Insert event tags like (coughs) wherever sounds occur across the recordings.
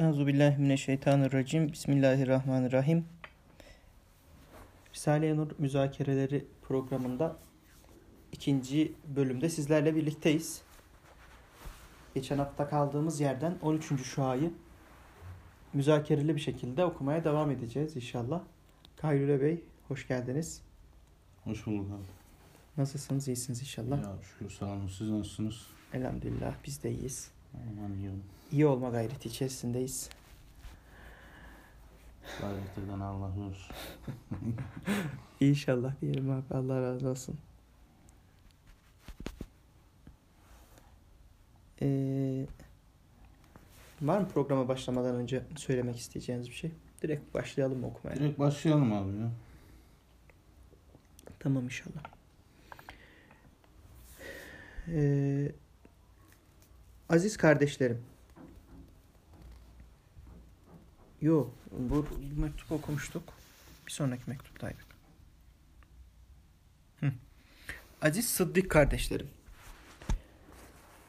Euzubillahimineşşeytanirracim. Bismillahirrahmanirrahim. Risale-i Nur müzakereleri programında ikinci bölümde sizlerle birlikteyiz. Geçen hafta kaldığımız yerden 13. şuayı müzakereli bir şekilde okumaya devam edeceğiz inşallah. Kayrule Bey hoş geldiniz. Hoş bulduk abi. Nasılsınız? İyisiniz inşallah. Ya şükür sağ olun. Siz nasılsınız? Elhamdülillah biz de iyiyiz. Aman. İyi olma gayreti içerisindeyiz. Gayret eden Allah olsun. (laughs) İnşallah diyelim abi. Allah razı olsun. Ee, var mı programa başlamadan önce söylemek isteyeceğiniz bir şey? Direkt başlayalım mı okumaya? Direkt başlayalım abi ya. Tamam inşallah. Ee, aziz kardeşlerim. Yo, bu, bu mektubu okumuştuk. Bir sonraki mektuptaydık. Hı. Aziz Sıddık kardeşlerim.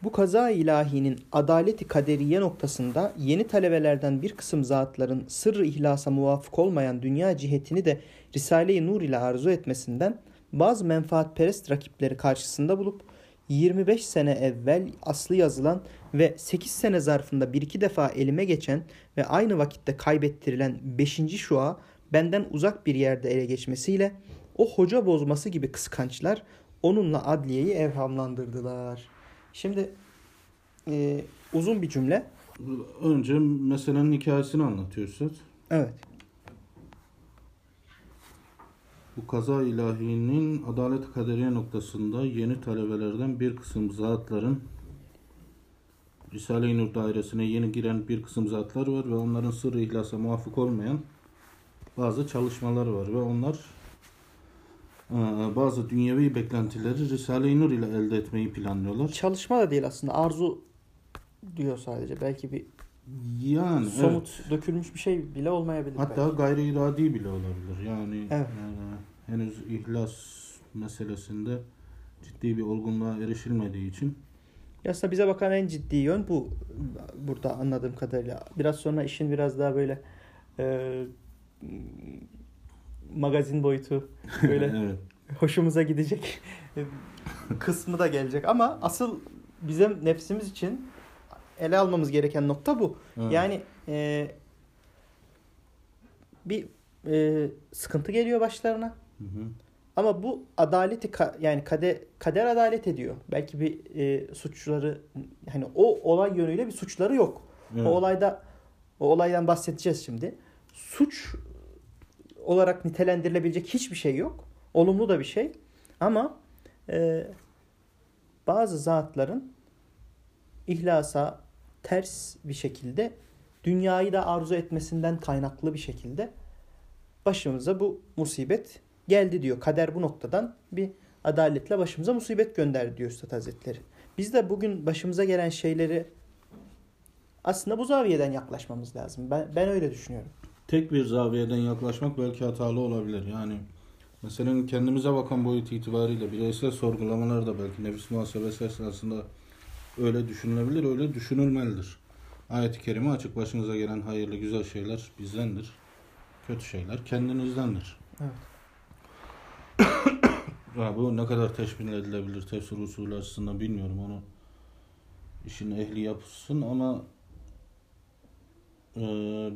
Bu kaza ilahinin adaleti kaderiye noktasında yeni talebelerden bir kısım zatların sırrı ihlasa muvafık olmayan dünya cihetini de Risale-i Nur ile arzu etmesinden bazı menfaatperest rakipleri karşısında bulup 25 sene evvel aslı yazılan ve 8 sene zarfında bir iki defa elime geçen ve aynı vakitte kaybettirilen 5. şua benden uzak bir yerde ele geçmesiyle o hoca bozması gibi kıskançlar onunla adliyeyi evhamlandırdılar. Şimdi e, uzun bir cümle. Önce meselenin hikayesini anlatıyor Üstad. Evet. Bu kaza ilahinin adalet kaderiye noktasında yeni talebelerden bir kısım zatların Risale-i Nur dairesine yeni giren bir kısım zatlar var ve onların sırrı ihlasa muvafık olmayan bazı çalışmalar var ve onlar e, bazı dünyevi beklentileri Risale-i Nur ile elde etmeyi planlıyorlar. Çalışma da değil aslında arzu diyor sadece. Belki bir Yani somut evet. dökülmüş bir şey bile olmayabilir. Hatta belki. gayri iradi bile olabilir. Yani Evet. e, henüz ihlas meselesinde ciddi bir olgunluğa erişilmediği için Aslında bize bakan en ciddi yön bu burada anladığım kadarıyla. Biraz sonra işin biraz daha böyle e, magazin boyutu böyle (laughs) evet. hoşumuza gidecek (laughs) kısmı da gelecek ama asıl bizim nefsimiz için ele almamız gereken nokta bu. Evet. Yani e, bir e, sıkıntı geliyor başlarına. Hı hı. Ama bu adaleti ka- yani kader, kader adalet ediyor. Belki bir e, suçları hani o olay yönüyle bir suçları yok. Evet. O olayda o olaydan bahsedeceğiz şimdi. Suç olarak nitelendirilebilecek hiçbir şey yok. Olumlu da bir şey. Ama e, bazı zatların ihlasa ters bir şekilde dünyayı da arzu etmesinden kaynaklı bir şekilde başımıza bu musibet geldi diyor. Kader bu noktadan bir adaletle başımıza musibet gönderdi diyor Üstad Hazretleri. Biz de bugün başımıza gelen şeyleri aslında bu zaviyeden yaklaşmamız lazım. Ben, ben öyle düşünüyorum. Tek bir zaviyeden yaklaşmak belki hatalı olabilir. Yani meselenin kendimize bakan boyut itibariyle bireysel sorgulamalar da belki nefis muhasebesi esasında öyle düşünülebilir, öyle düşünülmelidir. Ayet-i Kerime açık başınıza gelen hayırlı güzel şeyler bizdendir. Kötü şeyler kendinizdendir. Evet. (coughs) Ya bu ne kadar teşbih edilebilir tefsir usulü açısından bilmiyorum onu. işin ehli yapsın ama eee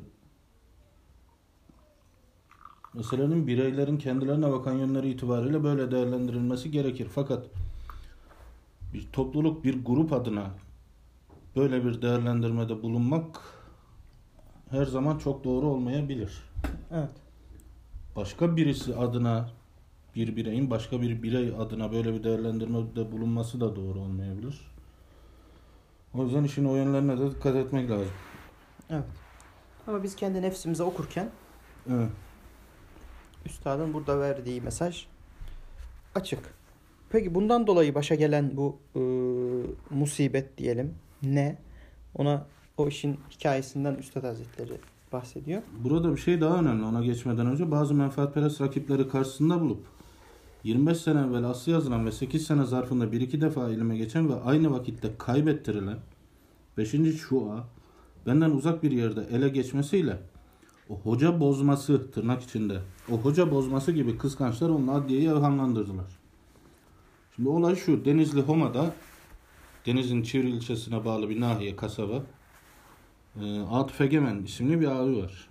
meselenin bireylerin kendilerine bakan yönleri itibariyle böyle değerlendirilmesi gerekir. Fakat bir topluluk, bir grup adına böyle bir değerlendirmede bulunmak her zaman çok doğru olmayabilir Evet. başka birisi adına bir bireyin başka bir birey adına böyle bir değerlendirmede bulunması da doğru olmayabilir. O yüzden işin o yönlerine de dikkat etmek lazım. Evet. Ama biz kendi nefsimize okurken Evet. Üstadın burada verdiği mesaj açık. Peki bundan dolayı başa gelen bu e, musibet diyelim ne? Ona o işin hikayesinden Üstad Hazretleri bahsediyor. Burada bir şey daha önemli ona geçmeden önce bazı menfaatperest rakipleri karşısında bulup 25 sene evvel aslı yazılan ve 8 sene zarfında bir iki defa elime geçen ve aynı vakitte kaybettirilen 5. şua benden uzak bir yerde ele geçmesiyle o hoca bozması tırnak içinde o hoca bozması gibi kıskançlar onun adliyeyi evhamlandırdılar. Şimdi olay şu Denizli Homa'da Deniz'in Çivri ilçesine bağlı bir nahiye kasaba e, Atıf Egemen isimli bir abi var.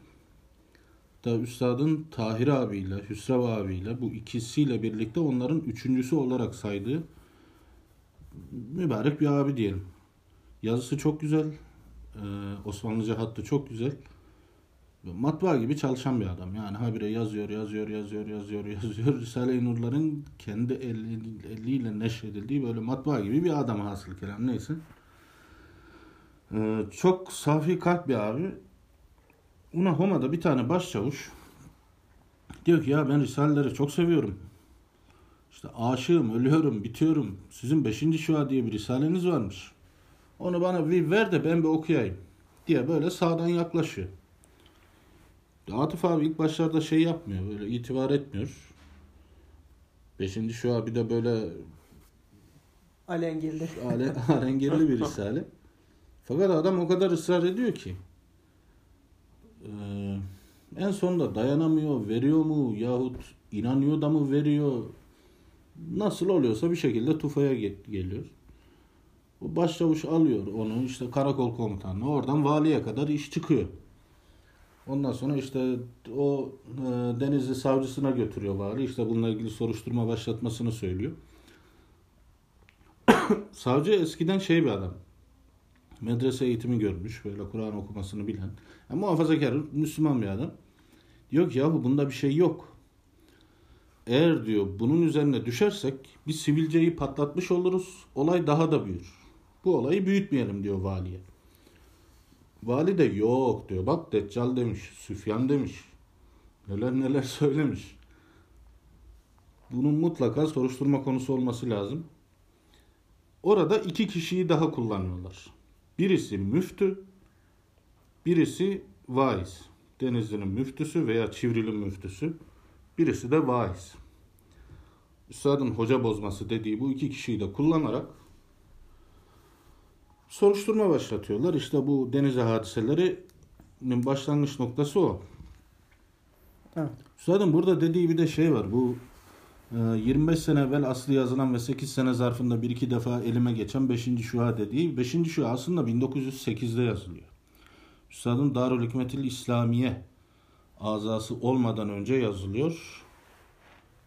Da Üstad'ın Tahir abiyle, Hüsrev abiyle bu ikisiyle birlikte onların üçüncüsü olarak saydığı mübarek bir abi diyelim. Yazısı çok güzel. Ee, Osmanlıca hattı çok güzel. Matbaa gibi çalışan bir adam. Yani habire yazıyor, yazıyor, yazıyor, yazıyor, (laughs) yazıyor. Risale-i Nurların kendi eli, eliyle neşredildiği böyle matbaa gibi bir adam hasıl kelam. Neyse. Ee, çok safi kalp bir abi. Una Homa'da bir tane başçavuş diyor ki ya ben Risaleleri çok seviyorum. İşte aşığım, ölüyorum, bitiyorum. Sizin beşinci şua diye bir risaleniz varmış. Onu bana bir ver de ben bir okuyayım diye böyle sağdan yaklaşıyor. Atıf abi ilk başlarda şey yapmıyor, böyle itibar etmiyor. Beşinci şua bir de böyle Alengirli. (laughs) ale, alengirli bir risale. Fakat adam o kadar ısrar ediyor ki e, en sonunda dayanamıyor, veriyor mu yahut inanıyor da mı veriyor nasıl oluyorsa bir şekilde Tufa'ya geliyor. Bu başçavuş alıyor onu işte karakol komutanına oradan valiye kadar iş çıkıyor. Ondan sonra işte o e, Denizli savcısına götürüyor vali. İşte bununla ilgili soruşturma başlatmasını söylüyor. (coughs) Savcı eskiden şey bir adam. Medrese eğitimi görmüş. Böyle Kur'an okumasını bilen. Yani muhafazakar, Müslüman bir adam. Diyor ki yahu bunda bir şey yok. Eğer diyor bunun üzerine düşersek biz sivilceyi patlatmış oluruz. Olay daha da büyür. Bu olayı büyütmeyelim diyor valiye. Vali de yok diyor. Bak Deccal demiş, Süfyan demiş. Neler neler (laughs) söylemiş. Bunun mutlaka soruşturma konusu olması lazım. Orada iki kişiyi daha kullanıyorlar. Birisi müftü, birisi vaiz. Denizli'nin müftüsü veya Çivril'in müftüsü. Birisi de vaiz. Üstadın hoca bozması dediği bu iki kişiyi de kullanarak soruşturma başlatıyorlar. İşte bu denize hadiselerinin başlangıç noktası o. Evet. Üstadın burada dediği bir de şey var. Bu 25 sene evvel aslı yazılan ve 8 sene zarfında bir iki defa elime geçen 5. şua dediği 5. şua aslında 1908'de yazılıyor. Üstadın Darül Hikmetil İslamiye azası olmadan önce yazılıyor.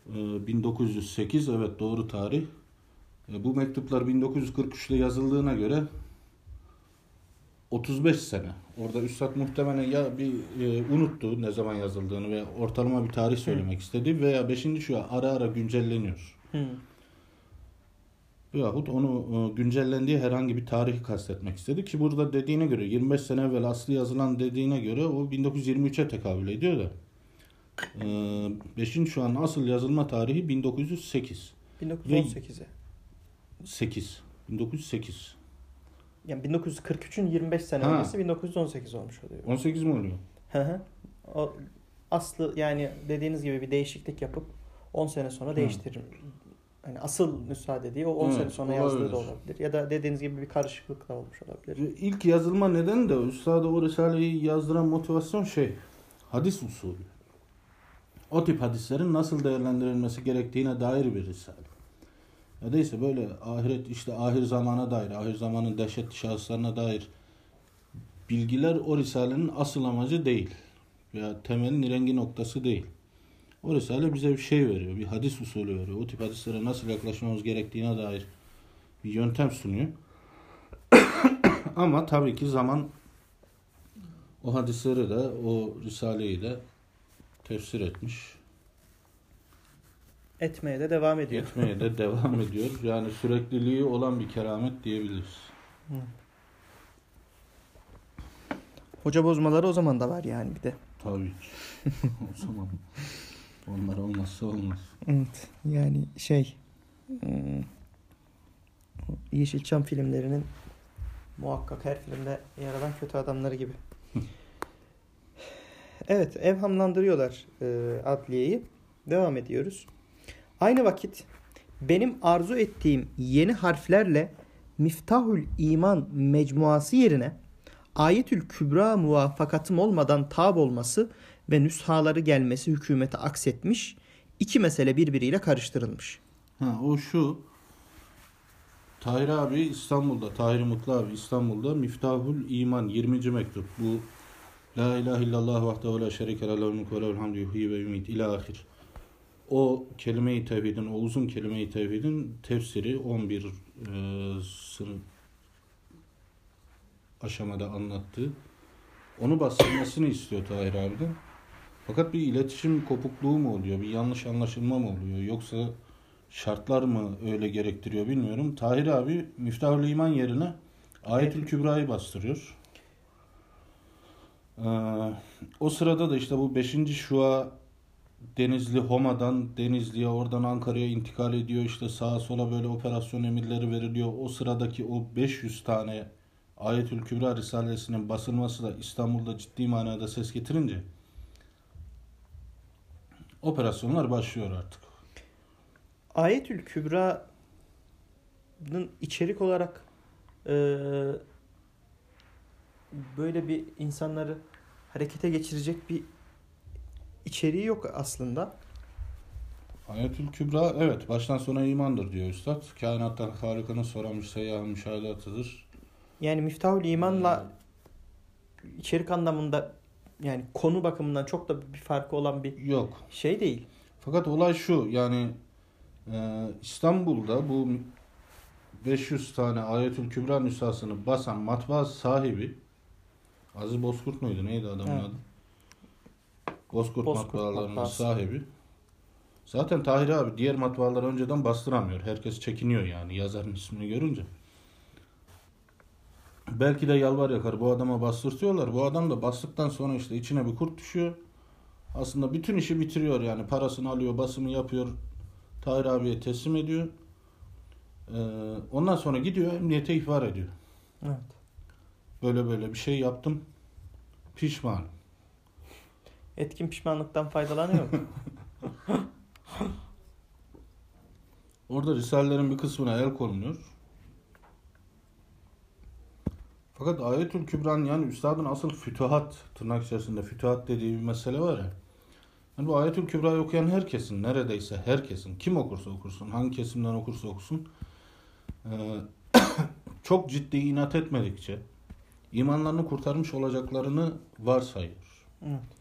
1908 evet doğru tarih. E, bu mektuplar 1943'te yazıldığına göre 35 sene. Orada Üstad muhtemelen ya bir e, unuttu ne zaman yazıldığını ve ortalama bir tarih söylemek Hı. istedi veya 5. şu ara ara güncelleniyor. Hı. Yahut onu e, güncellendiği herhangi bir tarihi kastetmek istedi ki burada dediğine göre 25 sene evvel aslı yazılan dediğine göre o 1923'e tekabül ediyor da. 5. E, şu an asıl yazılma tarihi 1908. 1918'e. 8. 1908. Yani 1943'ün 25 sene ha. öncesi 1918 olmuş oluyor. 18 mi oluyor? Hı hı. O aslı yani dediğiniz gibi bir değişiklik yapıp 10 sene sonra değiştirir. Yani asıl müsaade diye o 10 evet, sene sonra yazdığı da olabilir. Ya da dediğiniz gibi bir karışıklık da olmuş olabilir. İlk yazılma neden de Üstad'a o Risale'yi yazdıran motivasyon şey hadis usulü. O tip hadislerin nasıl değerlendirilmesi gerektiğine dair bir risale. Ya değilse böyle ahiret işte ahir zamana dair, ahir zamanın dehşetli şahıslarına dair bilgiler o Risale'nin asıl amacı değil. Veya temelin nirengi noktası değil. O Risale bize bir şey veriyor. Bir hadis usulü veriyor. O tip hadislere nasıl yaklaşmamız gerektiğine dair bir yöntem sunuyor. (coughs) Ama tabii ki zaman o hadisleri de o Risale'yi de tefsir etmiş etmeye de devam ediyor. Etmeye de (laughs) devam ediyor. Yani sürekliliği olan bir keramet diyebiliriz. Hı. Hoca bozmaları o zaman da var yani bir de. Tabii o zaman onlar olmazsa olmaz. Evet yani şey hmm, Yeşilçam filmlerinin muhakkak her filmde yer alan kötü adamları gibi. (laughs) evet evhamlandırıyorlar e, adliyeyi. Devam ediyoruz. Aynı vakit benim arzu ettiğim yeni harflerle Miftahül İman mecmuası yerine Ayetül Kübra muvafakatım olmadan tab olması ve nüshaları gelmesi hükümete aksetmiş. İki mesele birbiriyle karıştırılmış. Ha, o şu. Tahir abi İstanbul'da, Tahir Mutlu abi İstanbul'da Miftahul İman 20. mektup. Bu La ilahe illallah vahdehu la şerike lehu mulku ve lehul yuhyi ve yumit ila ahir. O kelime-i tevhidin, o uzun kelime-i tevhidin tefsiri 11 e, sınıf aşamada anlattı. Onu bastırmasını istiyor Tahir abiden. Fakat bir iletişim kopukluğu mu oluyor, bir yanlış anlaşılma mı oluyor, yoksa şartlar mı öyle gerektiriyor bilmiyorum. Tahir abi Miftahül İman yerine Ayetül Kübra'yı bastırıyor. Ee, o sırada da işte bu 5. Şua Denizli Homa'dan Denizli'ye oradan Ankara'ya intikal ediyor. İşte sağa sola böyle operasyon emirleri veriliyor. O sıradaki o 500 tane Ayetül Kübra Risalesi'nin basılması da İstanbul'da ciddi manada ses getirince operasyonlar başlıyor artık. Ayetül Kübra'nın içerik olarak e, böyle bir insanları harekete geçirecek bir içeriği yok aslında. Ayetül Kübra evet baştan sona imandır diyor Üstad. Kainattan Halık'ın soramış seyyah müşahedatıdır. Yani Miftahül İman'la içerik anlamında yani konu bakımından çok da bir farkı olan bir Yok. şey değil. Fakat olay şu yani e, İstanbul'da bu 500 tane Ayetül Kübra nüshasını basan matbaa sahibi Aziz Bozkurt muydu? Neydi adamın Evet. adı? Bozkurt, Bozkurt matbaalarının matbaası. sahibi. Zaten Tahir abi diğer matbaaları önceden bastıramıyor. Herkes çekiniyor yani yazarın ismini görünce. Belki de yalvar yakar bu adama bastırtıyorlar. Bu adam da bastıktan sonra işte içine bir kurt düşüyor. Aslında bütün işi bitiriyor yani parasını alıyor, basımı yapıyor. Tahir abiye teslim ediyor. Ee, ondan sonra gidiyor emniyete ihbar ediyor. Evet. Böyle böyle bir şey yaptım. Pişman. Etkin pişmanlıktan faydalanıyor mu? (laughs) Orada risalelerin bir kısmına el konuluyor. Fakat Ayetül Kübra'nın yani üstadın asıl fütuhat tırnak içerisinde fütuhat dediği bir mesele var ya. Yani bu Ayetül Kübra'yı okuyan herkesin neredeyse herkesin kim okursa okursun hangi kesimden okursa okusun eee, (coughs) çok ciddi inat etmedikçe imanlarını kurtarmış olacaklarını varsayıyor. Evet.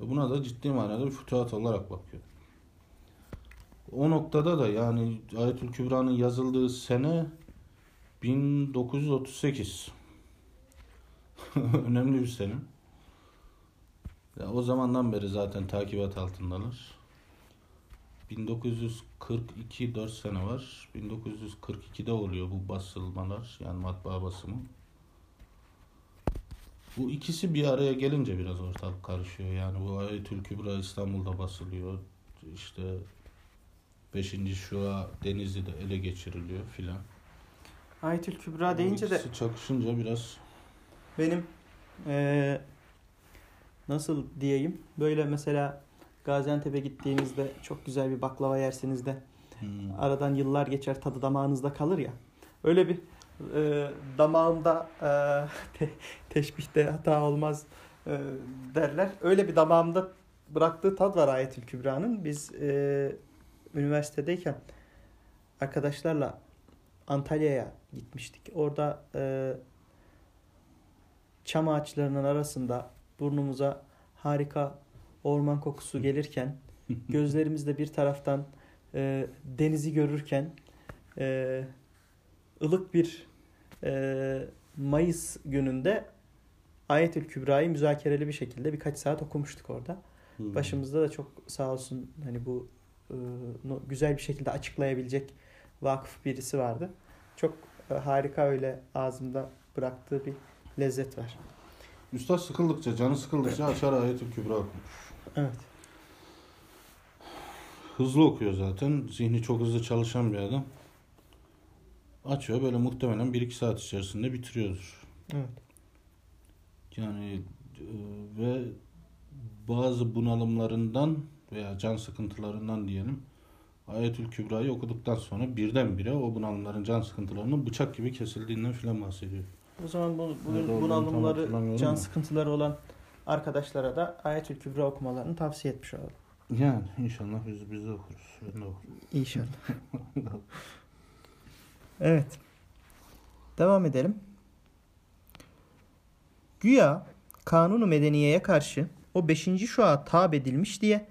Ve buna da ciddi manada bir fütuhat olarak bakıyor. O noktada da yani Ayetül Kübra'nın yazıldığı sene 1938. (laughs) Önemli bir sene. Ya o zamandan beri zaten takibat altındalar. 1942 4 sene var. 1942'de oluyor bu basılmalar yani matbaa basımı. Bu ikisi bir araya gelince biraz ortalık karışıyor. Yani bu Ayetül Kübra İstanbul'da basılıyor. İşte 5. Şua Denizli'de ele geçiriliyor filan. Ayetül Kübra deyince de çakışınca biraz benim eee, nasıl diyeyim böyle mesela Gaziantep'e gittiğinizde çok güzel bir baklava yersiniz de hmm, aradan yıllar geçer tadı damağınızda kalır ya. Öyle bir e, damağımda e, (laughs) teşbihte hata olmaz e, derler. Öyle bir damağımda bıraktığı tat var Ayetül Kübra'nın. Biz e, üniversitedeyken arkadaşlarla Antalya'ya gitmiştik. Orada e, çam ağaçlarının arasında burnumuza harika orman kokusu gelirken (laughs) gözlerimizde bir taraftan e, denizi görürken e, ılık bir e, Mayıs gününde Ayetül Kübra'yı müzakereli bir şekilde birkaç saat okumuştuk orada. hmm. Başımızda da çok sağ olsun hani bu e, güzel bir şekilde açıklayabilecek vakıf birisi vardı. Çok e, harika öyle ağzımda bıraktığı bir lezzet var. Üstad sıkıldıkça, canı sıkıldıkça açar Ayetül Kübra okumuş. Evet. Hızlı okuyor zaten. Zihni çok hızlı çalışan bir adam. Açıyor böyle muhtemelen 1-2 saat içerisinde bitiriyordur. Evet. Yani e, ve bazı bunalımlarından veya can sıkıntılarından diyelim Ayetül Kübra'yı okuduktan sonra birdenbire o bunalımların can sıkıntılarının bıçak gibi kesildiğinden filan bahsediyor. O zaman bu, bu bunalımları, can ama. sıkıntıları olan arkadaşlara da Ayetül Kübra okumalarını tavsiye etmiş olalım. Yani inşallah biz, biz de okuruz. Ben de okurum. İnşallah. (laughs) evet. Devam edelim. Güya kanunu medeniyeye karşı o beşinci şua tab edilmiş diye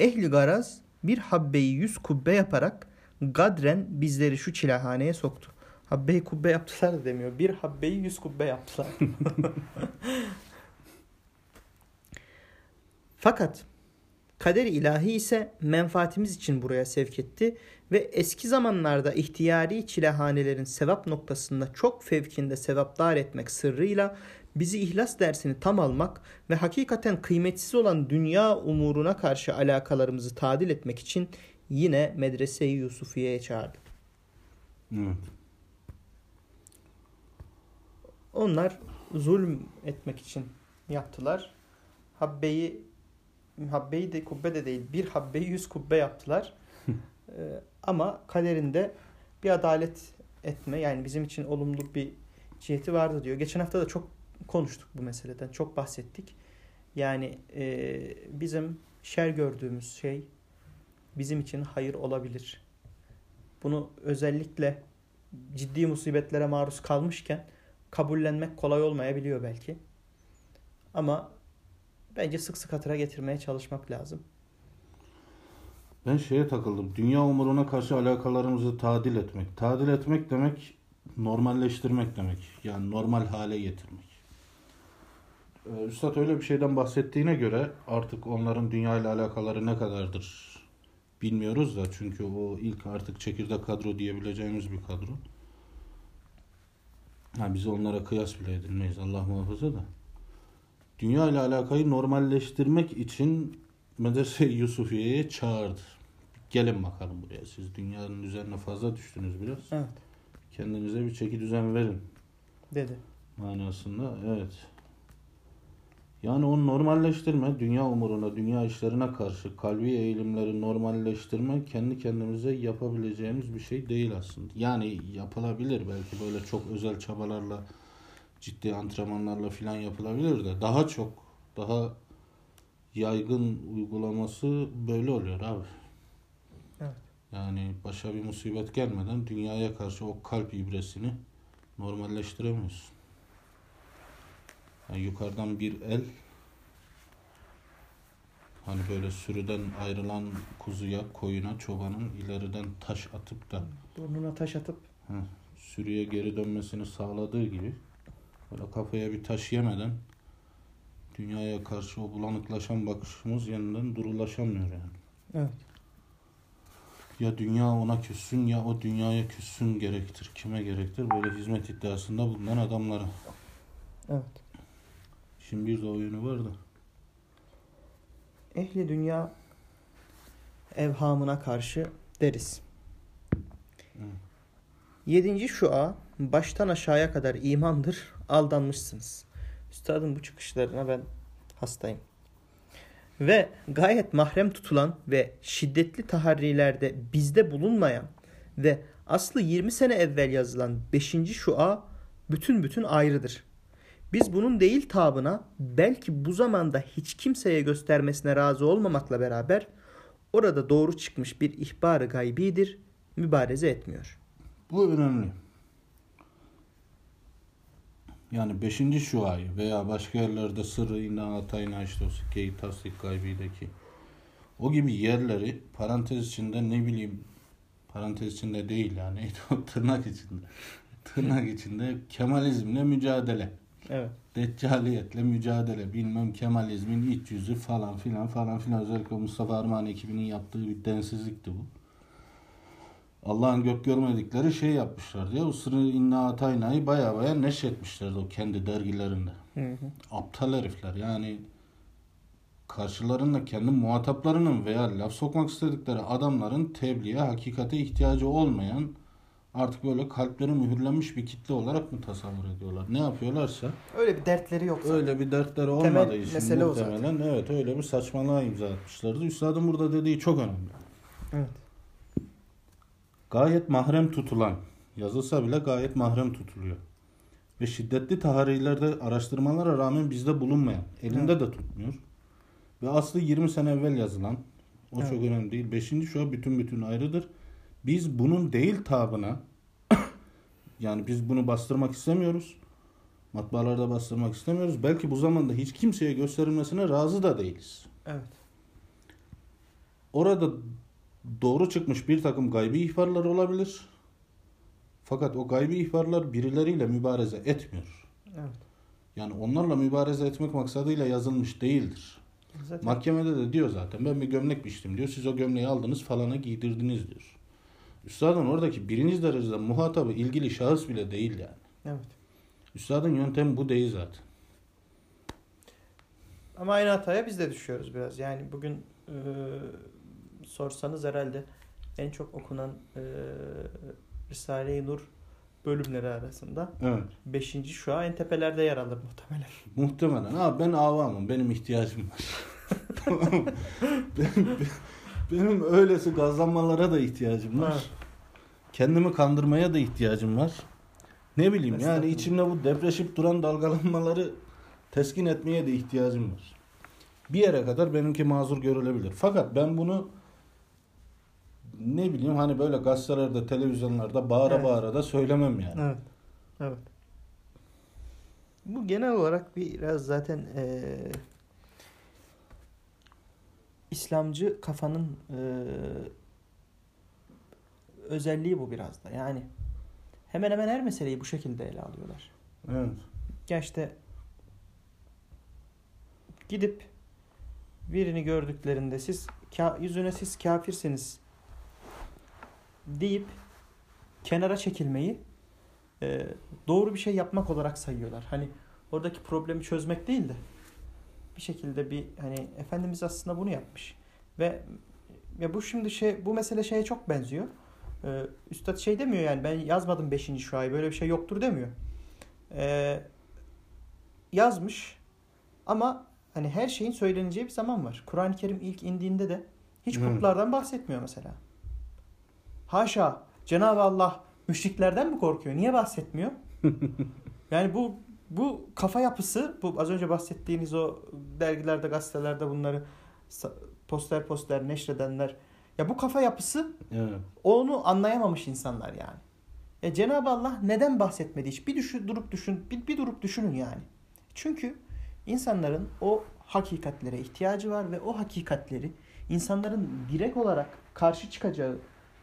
ehli garaz bir habbeyi yüz kubbe yaparak gadren bizleri şu çilehaneye soktu. Habbeyi kubbe yaptılar da demiyor. Bir habbeyi yüz kubbe yaptılar. (laughs) Fakat Kader ilahi ise menfaatimiz için buraya sevk etti ve eski zamanlarda ihtiyari çilehanelerin sevap noktasında çok fevkinde sevapdar etmek sırrıyla bizi ihlas dersini tam almak ve hakikaten kıymetsiz olan dünya umuruna karşı alakalarımızı tadil etmek için yine Medrese-i Yusufiye'ye çağırdı. Evet. Onlar zulm etmek için yaptılar. Habbeyi habbeyi de kubbe de değil. Bir habbeyi yüz kubbe yaptılar. (laughs) Ee, ama kaderinde bir adalet etme yani bizim için olumlu bir ciheti vardı diyor. Geçen hafta da çok konuştuk bu meseleden. Çok bahsettik. Yani e, bizim şer gördüğümüz şey bizim için hayır olabilir. Bunu özellikle ciddi musibetlere maruz kalmışken kabullenmek kolay olmayabiliyor belki. Ama bence sık sık hatıra getirmeye çalışmak lazım. Ben şeye takıldım. Dünya umuruna karşı alakalarımızı tadil etmek. Tadil etmek demek normalleştirmek demek. Yani normal hale getirmek. Ee, Üstad öyle bir şeyden bahsettiğine göre artık onların dünya ile alakaları ne kadardır bilmiyoruz da çünkü o ilk artık çekirdek kadro diyebileceğimiz bir kadro. Ha, biz onlara kıyas bile edilmeyiz Allah muhafaza da. Dünya ile alakayı normalleştirmek için Medrese Yusufiye'ye çağırdı. Gelin bakalım buraya. Siz dünyanın üzerine fazla düştünüz biraz. Evet. Kendinize bir çeki düzen verin Dedi. manasında. Evet. Yani onu normalleştirme, dünya umuruna, dünya işlerine karşı kalbi eğilimleri normalleştirme kendi kendimize yapabileceğimiz bir şey değil aslında. Yani yapılabilir belki böyle çok özel çabalarla, ciddi antrenmanlarla filan yapılabilir de daha çok, daha yaygın uygulaması böyle oluyor abi. Evet. Yani başa bir musibet gelmeden dünyaya karşı o kalp ibresini normalleştiremiyorsun. Yani yukarıdan bir el hani böyle sürüden ayrılan kuzuya, koyuna, çobanın ileriden taş atıp da Burnuna taş atıp heh, sürüye geri dönmesini sağladığı gibi böyle kafaya bir taş yemeden dünyaya karşı o bulanıklaşan bakışımız yeniden durulaşamıyor yani. evet. Ya dünya ona küssün ya o dünyaya küssün gerektir. Kime gerektir? Böyle hizmet iddiasında bulunan adamlara. Evet. Şimdi bir de o yönü var da. Ehli dünya evhamına karşı deriz. Yedinci şua baştan aşağıya kadar imandır. Aldanmışsınız. Üstadın bu çıkışlarına ben hastayım. Ve gayet mahrem tutulan ve şiddetli taharrilerde bizde bulunmayan ve aslı 20 sene evvel yazılan 5. şua bütün bütün ayrıdır. Biz bunun değil tabına belki bu zamanda hiç kimseye göstermesine razı olmamakla beraber orada doğru çıkmış bir ihbarı gaybidir, mübareze etmiyor. Bu önemli. Yani 5. şuayı veya başka yerlerde sırrı inna atayna işte o sikkeyi tasdik gaybideki o gibi yerleri parantez içinde ne bileyim parantez içinde değil yani (laughs) tırnak içinde tırnak içinde Kemalizmle mücadele Evet. Deccaliyetle mücadele bilmem Kemalizmin iç yüzü falan filan falan filan özellikle Mustafa Armağan ekibinin yaptığı bir densizlikti bu. Allah'ın gök görmedikleri şey yapmışlar diye o sırrı inna ataynayı baya baya neşretmişlerdi o kendi dergilerinde. Hı hı. Aptal herifler yani karşılarında kendi muhataplarının veya laf sokmak istedikleri adamların tebliğe, hakikate ihtiyacı olmayan artık böyle kalpleri mühürlenmiş bir kitle olarak mı tasavvur ediyorlar? Ne yapıyorlarsa Öyle bir dertleri yok. zaten. öyle bir dertleri Temel olmadığı için mesele o muhtemelen evet öyle bir saçmalığa imza atmışlardı. Üstadın burada dediği çok önemli. Evet. Gayet mahrem tutulan yazılsa bile gayet mahrem tutuluyor. ve şiddetli taharilerde araştırmalara rağmen bizde bulunmayan, elinde Evet. de tutmuyor. Ve aslı 20 sene evvel yazılan, o Evet. çok önemli değil. Beşinci şu bütün bütün ayrıdır. Biz bunun değil tabına, yani biz bunu bastırmak istemiyoruz. Matbaalarda bastırmak istemiyoruz. Belki bu zamanda hiç kimseye gösterilmesine razı da değiliz. Evet. Orada doğru çıkmış bir takım gaybi ihbarlar olabilir. Fakat o gaybi ihbarlar birileriyle mübareze etmiyor. Evet. Yani onlarla mübareze etmek maksadıyla yazılmış değildir. Zaten Mahkemede de diyor zaten ben bir gömlek biçtim diyor. Siz o gömleği aldınız falana giydirdiniz diyor. Üstadın oradaki birinci derecede muhatabı ilgili şahıs bile değil yani. evet. Üstadın yöntemi bu değil zaten. Ama aynı hataya biz de düşüyoruz biraz. Yani bugün e, sorsanız herhalde en çok okunan e, Risale-i Nur bölümleri arasında Evet. 5. şu an en tepelerde yer alır muhtemelen. (laughs) Muhtemelen. Abi ben avamım. Benim ihtiyacım var. (laughs) (laughs) Benim, benim öylesi gazlanmalara da ihtiyacım var. Evet. Kendimi kandırmaya da ihtiyacım var. Ne bileyim yani içimde bu depreşip duran dalgalanmaları teskin etmeye de ihtiyacım var. Bir yere kadar benimki mazur görülebilir. Fakat ben bunu ne bileyim hani böyle gazetelerde, televizyonlarda bağıra Evet. bağıra da söylemem yani. Evet. Evet. Bu genel olarak biraz zaten eee, İslamcı kafanın eee, özelliği bu biraz da. Yani hemen hemen her meseleyi bu şekilde ele alıyorlar. Evet. Ya işte gidip birini gördüklerinde siz yüzüne siz kafirsiniz deyip kenara çekilmeyi e, doğru bir şey yapmak olarak sayıyorlar. Hani oradaki problemi çözmek değil de bir şekilde bir hani Efendimiz aslında bunu yapmış. Ve ya bu şimdi şey bu mesele şeye çok benziyor. Ee, Üstad şey demiyor yani ben yazmadım 5. şuayı böyle bir şey yoktur demiyor. Ee, yazmış ama hani her şeyin söyleneceği bir zaman var. Kur'an-ı Kerim ilk indiğinde de hiç putlardan bahsetmiyor mesela. Haşa Cenab-ı Allah müşriklerden mi korkuyor? Niye bahsetmiyor? (laughs) yani bu bu kafa yapısı bu az önce bahsettiğiniz o dergilerde gazetelerde bunları poster poster neşredenler ya bu kafa yapısı Evet. onu anlayamamış insanlar yani. E Cenab-ı Allah neden bahsetmedi hiç? Bir düşün, durup düşün, bir, bir durup düşünün yani. Çünkü insanların o hakikatlere ihtiyacı var ve o hakikatleri insanların direkt olarak karşı çıkacağı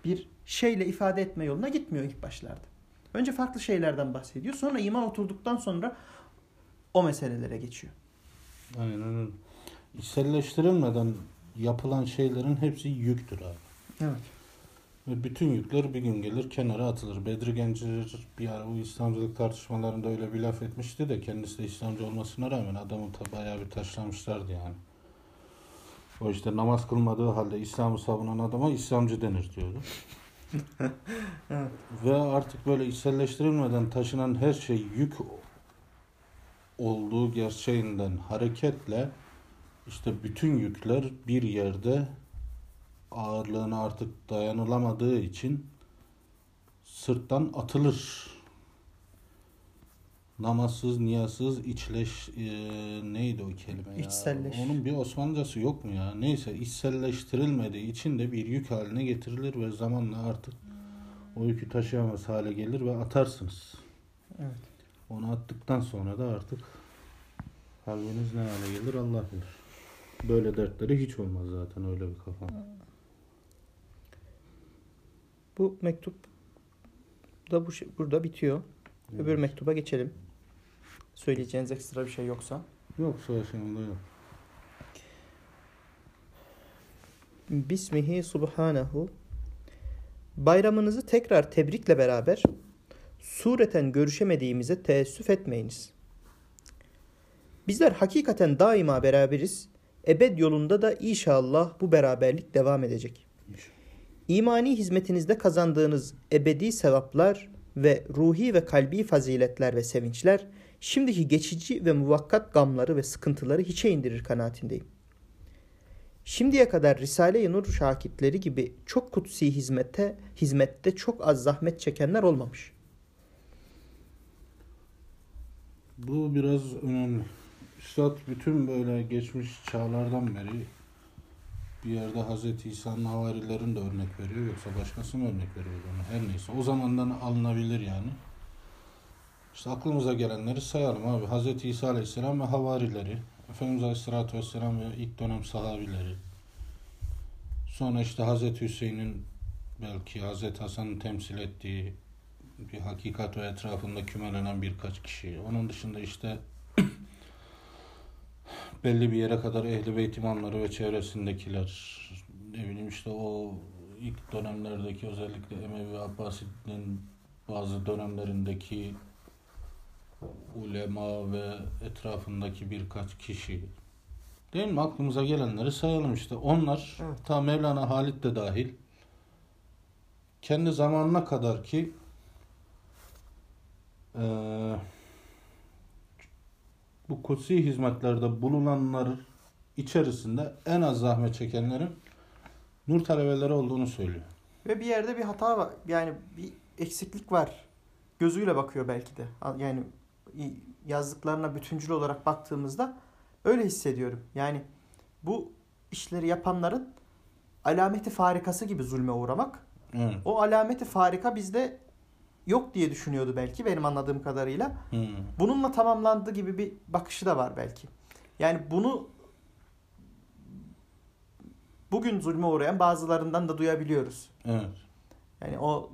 bir şeyle ifade etme yoluna gitmiyor ilk başlarda. Önce farklı şeylerden bahsediyor. Sonra iman oturduktan sonra o meselelere geçiyor. Aynen öyle. İçselleştirilmeden yapılan şeylerin hepsi yüktür abi. Evet. Ve bütün yükler bir gün gelir kenara atılır. Bedri Gencir bir ara bu İslamcılık tartışmalarında öyle bir laf etmişti de kendisi de İslamcı olmasına rağmen adamı bayağı bir taşlamışlardı yani. O işte namaz kılmadığı halde İslam'ı savunan adama İslamcı denir diyordu. (laughs) Evet. Ve artık böyle içselleştirilmeden taşınan her şey yük olduğu gerçeğinden hareketle işte bütün yükler bir yerde ağırlığına artık dayanılamadığı için sırttan atılır. Namazsız, niyazsız, içleş e, neydi o kelime ya? İçselleş. Onun bir Osmanlıcası yok mu ya? Neyse içselleştirilmediği için de bir yük haline getirilir ve zamanla artık o yükü taşıyamaz hale gelir ve atarsınız. Evet. Onu attıktan sonra da artık kalbiniz ne hale gelir Allah bilir. Böyle dertleri hiç olmaz zaten öyle bir kafa. Bu mektup da bu şey- burada bitiyor. Öbür mektuba geçelim. Söyleyeceğiniz ekstra bir şey yoksa. Yok savaşında yok. Bismihi subhanehu. Bayramınızı tekrar tebrikle beraber sureten görüşemediğimize teessüf etmeyiniz. Bizler hakikaten daima beraberiz. Ebed yolunda da inşallah bu beraberlik devam edecek. İmani hizmetinizde kazandığınız ebedi sevaplar ve ruhi ve kalbi faziletler ve sevinçler şimdiki geçici ve muvakkat gamları ve sıkıntıları hiçe indirir kanaatindeyim. Şimdiye kadar Risale-i Nur şakitleri gibi çok kutsi hizmete, hizmette çok az zahmet çekenler olmamış. Bu biraz önemli. Üstad bütün böyle geçmiş çağlardan beri bir yerde Hazreti İsa'nın havarilerini de örnek veriyor yoksa başkasını örnek veriyor ona her neyse. O zamandan alınabilir yani. İşte aklımıza gelenleri sayalım abi. Hazreti İsa Aleyhisselam ve havarileri. Efendimiz Aleyhisselatü Vesselam ve ilk dönem sahabileri. Sonra işte Hazreti Hüseyin'in belki Hazreti Hasan'ın temsil ettiği bir hakikat ve etrafında kümelenen birkaç kişi. Onun dışında işte belli bir yere kadar Ehli Beyt imamları ve çevresindekiler ne bileyim işte o ilk dönemlerdeki özellikle Emevi Abbasi'nin bazı dönemlerindeki ulema ve etrafındaki birkaç kişi değil mi? Aklımıza gelenleri sayalım işte. Onlar Evet. ta Mevlana Halit de dahil kendi zamanına kadar ki eee, bu kutsi hizmetlerde bulunanlar içerisinde en az zahmet çekenlerin nur talebeleri olduğunu söylüyor. Ve bir yerde bir hata var. Yani bir eksiklik var. Gözüyle bakıyor belki de. Yani yazdıklarına bütüncül olarak baktığımızda öyle hissediyorum. Yani bu işleri yapanların alameti farikası gibi zulme uğramak. Evet. O alameti farika bizde yok diye düşünüyordu belki benim anladığım kadarıyla. Hmm. Bununla tamamlandı gibi bir bakışı da var belki. Yani bunu bugün zulme uğrayan bazılarından da duyabiliyoruz. Evet. Yani o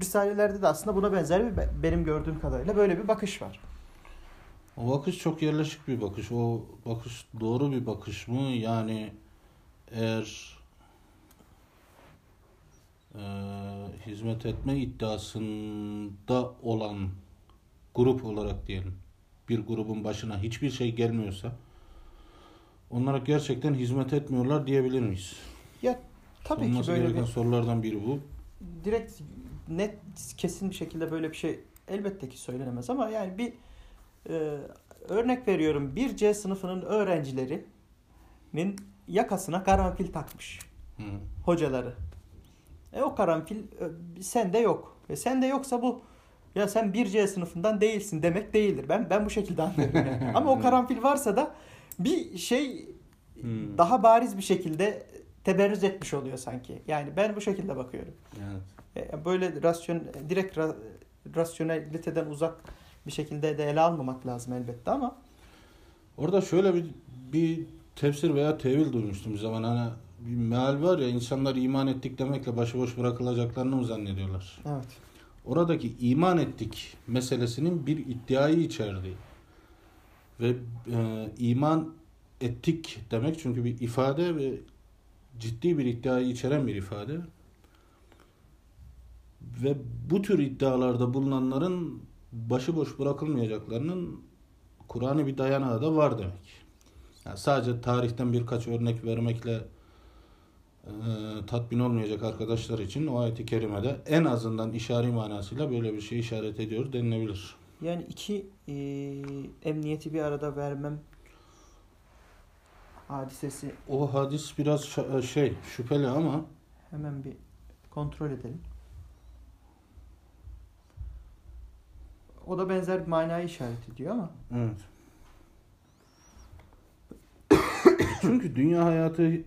risalelerde de aslında buna benzer bir benim gördüğüm kadarıyla böyle bir bakış var. O bakış çok yerleşik bir bakış. O bakış doğru bir bakış mı? Yani eğer e, hizmet etme iddiasında olan grup olarak diyelim bir grubun başına hiçbir şey gelmiyorsa onlara gerçekten hizmet etmiyorlar diyebilir miyiz? Ya tabii Sorulması ki böyle gereken bir sorulardan biri bu. direkt net kesin bir şekilde böyle bir şey elbette ki söylenemez ama yani bir e, örnek veriyorum bir C sınıfının öğrencilerinin yakasına karanfil takmış Hı. hocaları. E o karanfil e, sende yok. E sende yoksa bu ya sen bir C sınıfından değilsin demek değildir. Ben ben bu şekilde anlıyorum. yani. (laughs) Ama o karanfil varsa da bir şey Hmm. daha bariz bir şekilde teberrüz etmiş oluyor sanki. Yani ben bu şekilde bakıyorum. Evet. E, Böyle rasyon direkt ra, rasyoneliteden uzak bir şekilde de ele almamak lazım elbette ama Orada şöyle bir bir tefsir veya tevil duymuştum bir zaman. Hani bir meal var ya insanlar iman ettik demekle başıboş bırakılacaklarını mı zannediyorlar? evet. Oradaki iman ettik meselesinin bir iddiayı içerdi. Ve e, iman ettik demek çünkü bir ifade ve ciddi bir iddiayı içeren bir ifade. Ve bu tür iddialarda bulunanların başıboş bırakılmayacaklarının Kur'an'ı bir dayanağı da var demek. Yani sadece tarihten birkaç örnek vermekle e, tatmin olmayacak arkadaşlar için o ayeti kerimede en azından işari manasıyla böyle bir şey işaret ediyor denilebilir. Yani iki e, emniyeti bir arada vermem hadisesi O hadis biraz şa- şey şüpheli ama hemen bir kontrol edelim. O da benzer bir manayı işaret ediyor ama evet. (coughs) Çünkü dünya hayatı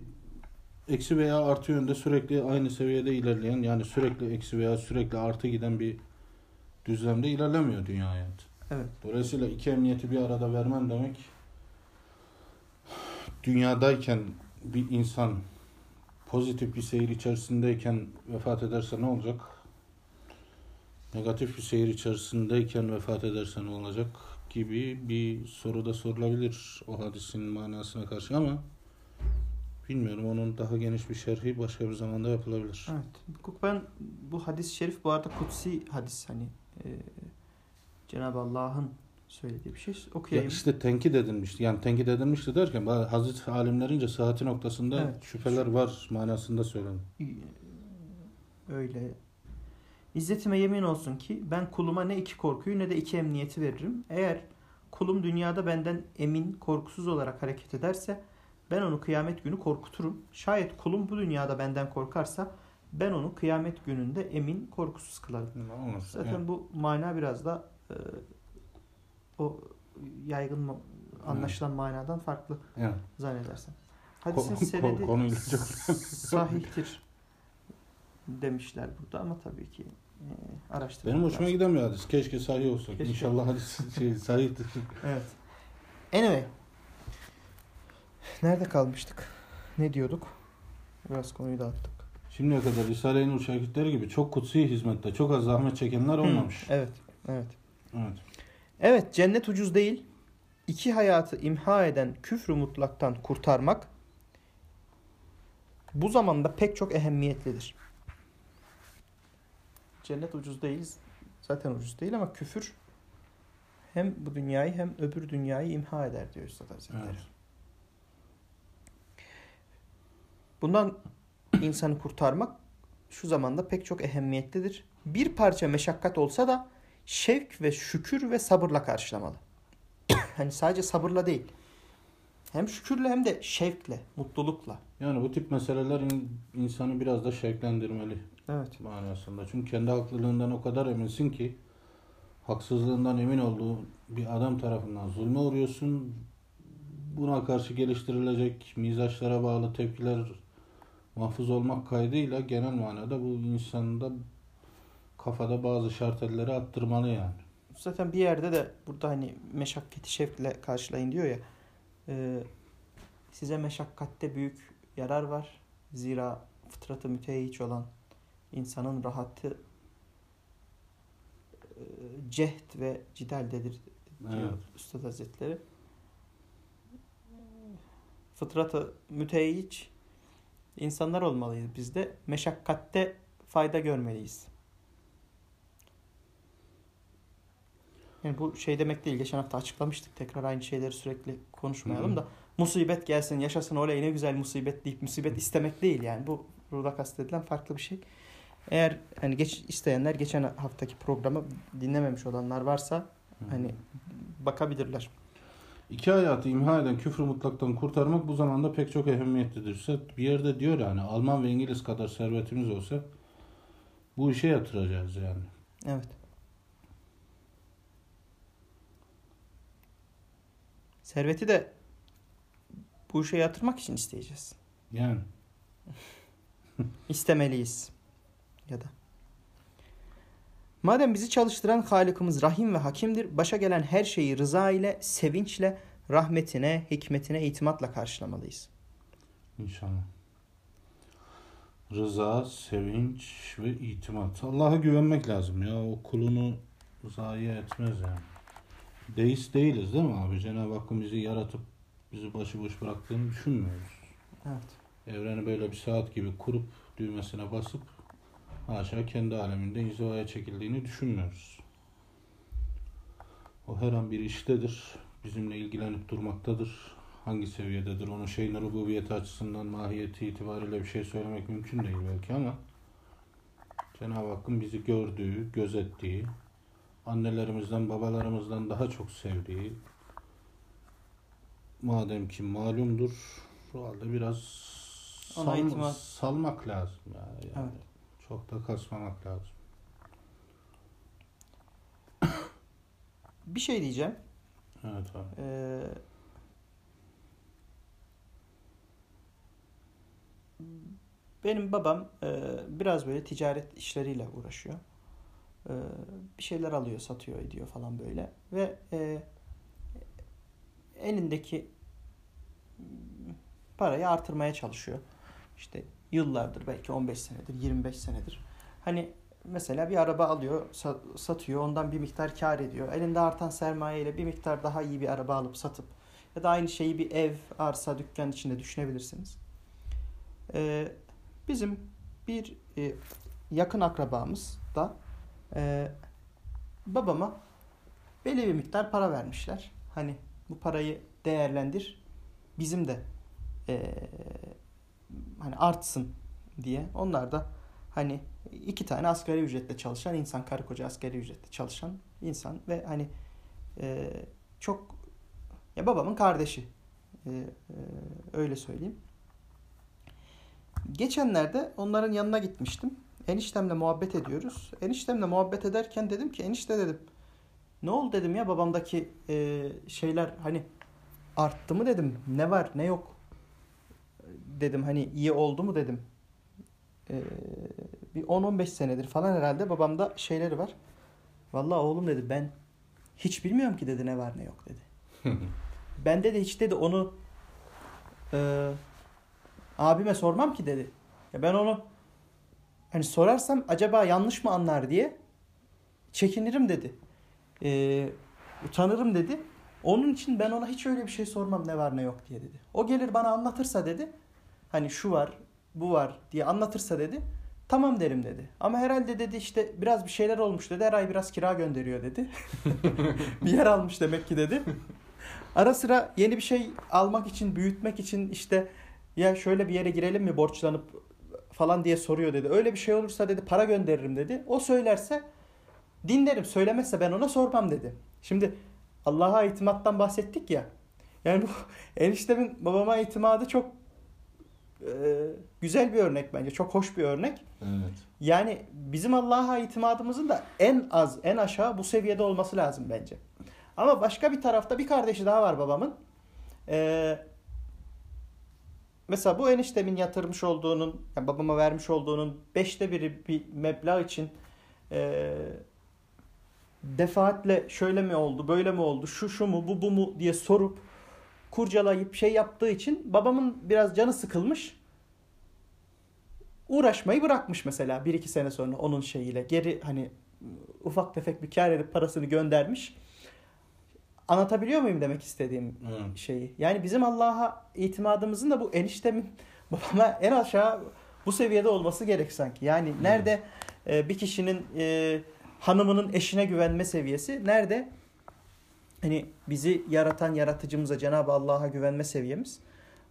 eksi veya artı yönde sürekli aynı seviyede ilerleyen yani sürekli eksi veya sürekli artı giden bir düzlemde ilerlemiyor dünya hayatı. evet. Dolayısıyla iki emniyeti bir arada vermem demek dünyadayken bir insan pozitif bir seyir içerisindeyken vefat ederse ne olacak? Negatif bir seyir içerisindeyken vefat ederse ne olacak? gibi bir soru da sorulabilir o hadisin manasına karşı ama bilmiyorum onun daha geniş bir şerhi başka bir zamanda yapılabilir. Evet. Ben bu hadis-i şerif bu arada kutsi hadis hani e, Cenab-ı Allah'ın söylediği bir şey Ya okuyayım. işte tenkit edilmişti. Yani tenkit edilmişti derken Hazreti alimlerince sıhhati noktasında Evet. şüpheler var manasında söyledim. Öyle. İzzetime yemin olsun ki ben kuluma ne iki korkuyu ne de iki emniyeti veririm. Eğer kulum dünyada benden emin, korkusuz olarak hareket ederse ben onu kıyamet günü korkuturum. Şayet kulum bu dünyada benden korkarsa ben onu kıyamet gününde emin, korkusuz kılarım. Zaten Evet. bu mana biraz da e, o yaygın anlaşılan manadan farklı Evet. zannedersen. Hadisin Ko- ko- senedi konuyla çok- sahihtir demişler burada ama tabii ki e, araştırmak Benim hoşuma lazım. giden bir hadis. Keşke sahih olsa. Keşke. İnşallah hadis şey, sahihtir. Evet. Anyway. Nerede kalmıştık? Ne diyorduk? Biraz konuyu dağıttık. Şimdiye kadar Risale-i Nur şakirtleri gibi çok kutsi hizmette çok az zahmet çekenler olmamış. Evet. Evet. Evet. Evet cennet ucuz değil. İki hayatı imha eden küfrü mutlaktan kurtarmak bu zamanda pek çok ehemmiyetlidir. Cennet ucuz değil. Zaten ucuz değil ama küfür hem bu dünyayı hem öbür dünyayı imha eder diyor Üstad Hazretleri. Evet. Bundan insanı kurtarmak şu zamanda pek çok ehemmiyetlidir. Bir parça meşakkat olsa da şevk ve şükür ve sabırla karşılamalı. (coughs) hani sadece sabırla değil. Hem şükürle hem de şevkle, mutlulukla. Yani bu tip meseleler in- insanı biraz da şevklendirmeli Evet. manasında. Çünkü kendi haklılığından o kadar eminsin ki haksızlığından emin olduğu bir adam tarafından zulme uğruyorsun. Buna karşı geliştirilecek mizaçlara bağlı tepkiler mahfuz olmak kaydıyla genel manada bu insanda kafada bazı şartelleri attırmalı yani. Zaten bir yerde de burada hani meşakkati şevkle karşılayın diyor ya. e, size meşakkatte büyük yarar var. Zira fıtratı mütehhiç olan insanın rahatı e, cehd ve cidaldedir diyor Evet. Üstad Hazretleri. Fıtratı mütehhiç insanlar olmalıyız biz de. Meşakkatte fayda görmeliyiz. Yani bu şey demek değil. Geçen hafta açıklamıştık. Tekrar aynı şeyleri sürekli konuşmayalım da. Musibet gelsin, yaşasın oley ne güzel musibet deyip musibet istemek değil yani. Bu burada kastedilen farklı bir şey. Eğer hani geç isteyenler geçen haftaki programı dinlememiş olanlar varsa hani bakabilirler. İki hayatı imha eden küfrü mutlaktan kurtarmak bu zamanda pek çok ehemmiyetlidir. Bir yerde diyor yani Alman ve İngiliz kadar servetimiz olsa bu işe yatıracağız yani. Evet. Serveti de bu işe yatırmak için isteyeceğiz. Yani (laughs) İstemeliyiz. Ya da. Madem bizi çalıştıran Halık'ımız Rahim ve Hakimdir, başa gelen her şeyi rıza ile, sevinçle, rahmetine, hikmetine itimatla karşılamalıyız. inşallah. Rıza, sevinç ve itimat. Allah'a güvenmek lazım ya. O kulunu zayi etmez yani. Deist değiliz değil mi abi? Cenab-ı Hakk'ın bizi yaratıp bizi başıboş bıraktığını düşünmüyoruz. Evet. Evreni böyle bir saat gibi kurup düğmesine basıp haşa kendi aleminde inzivaya çekildiğini düşünmüyoruz. O her an bir iştedir. Bizimle ilgilenip durmaktadır. Hangi seviyededir? Onun şeyin rububiyeti açısından mahiyeti itibariyle bir şey söylemek mümkün değil belki ama Cenab-ı Hakk'ın bizi gördüğü, gözettiği, annelerimizden, babalarımızdan daha çok sevdiği madem ki malumdur şu halde biraz sal- salmak lazım ya. Yani. Evet. Çok da kasmamak lazım. Bir şey diyeceğim. Evet abi. Ee, benim babam e, biraz böyle ticaret işleriyle uğraşıyor. Ee, bir şeyler alıyor, satıyor, ediyor falan böyle. Ve e, elindeki parayı artırmaya çalışıyor. İşte yıllardır belki 15 senedir, 25 senedir. Hani mesela bir araba alıyor, sa- satıyor, ondan bir miktar kar ediyor. Elinde artan sermayeyle bir miktar daha iyi bir araba alıp satıp ya da aynı şeyi bir ev, arsa, dükkan içinde düşünebilirsiniz. Ee, bizim bir e, yakın akrabamız da e, babama belli bir miktar para vermişler. Hani bu parayı değerlendir, bizim de e, hani artsın diye. Onlar da hani iki tane asgari ücretle çalışan insan, karı koca asgari ücretle çalışan insan ve hani e, çok ya babamın kardeşi E, e, öyle söyleyeyim. Geçenlerde onların yanına gitmiştim. Eniştemle muhabbet ediyoruz. Eniştemle muhabbet ederken dedim ki enişte dedim Ne oldu dedim ya babamdaki e, şeyler hani arttı mı dedim. Ne var ne yok dedim hani iyi oldu mu dedim. E, bir 10-15 senedir falan herhalde babamda şeyleri var. Vallahi oğlum dedi ben hiç bilmiyorum ki dedi ne var ne yok dedi. (laughs) ben dedi hiç dedi onu e, abime sormam ki dedi. Ya ben onu hani sorarsam acaba yanlış mı anlar diye çekinirim dedi. E, utanırım dedi. Onun için ben ona hiç öyle bir şey sormam ne var ne yok diye dedi. O gelir bana anlatırsa dedi. Hani şu var, bu var diye anlatırsa dedi. Tamam derim dedi. Ama herhalde dedi işte biraz bir şeyler olmuş dedi. Her ay biraz kira gönderiyor dedi. (laughs) bir yer almış demek ki dedi. Ara sıra yeni bir şey almak için, büyütmek için işte ya şöyle bir yere girelim mi borçlanıp falan diye soruyor dedi. Öyle bir şey olursa dedi para gönderirim dedi. O söylerse dinlerim. Söylemezse ben ona sormam dedi. Şimdi Allah'a itimattan bahsettik ya. Yani bu (laughs) eniştemin babama itimadı çok e, güzel bir örnek bence. Çok hoş bir örnek. Evet. Yani bizim Allah'a itimadımızın da en az, en aşağı bu seviyede olması lazım bence. Ama başka bir tarafta bir kardeşi daha var babamın. Ee, mesela bu eniştemin yatırmış olduğunun, yani babama vermiş olduğunun beşte biri bir meblağ için e, defaatle şöyle mi oldu, böyle mi oldu, şu şu mu, bu bu mu diye sorup kurcalayıp şey yaptığı için babamın biraz canı sıkılmış. Uğraşmayı bırakmış mesela bir iki sene sonra onun şeyiyle. Geri hani ufak tefek bir kar edip parasını göndermiş. Anlatabiliyor muyum demek istediğim Evet. şeyi? Yani bizim Allah'a itimadımızın da bu eniştemin (laughs) babama en aşağı bu seviyede olması gerek sanki. Yani nerede e, bir kişinin e, hanımının eşine güvenme seviyesi, nerede hani bizi yaratan yaratıcımıza Cenab-ı Allah'a güvenme seviyemiz.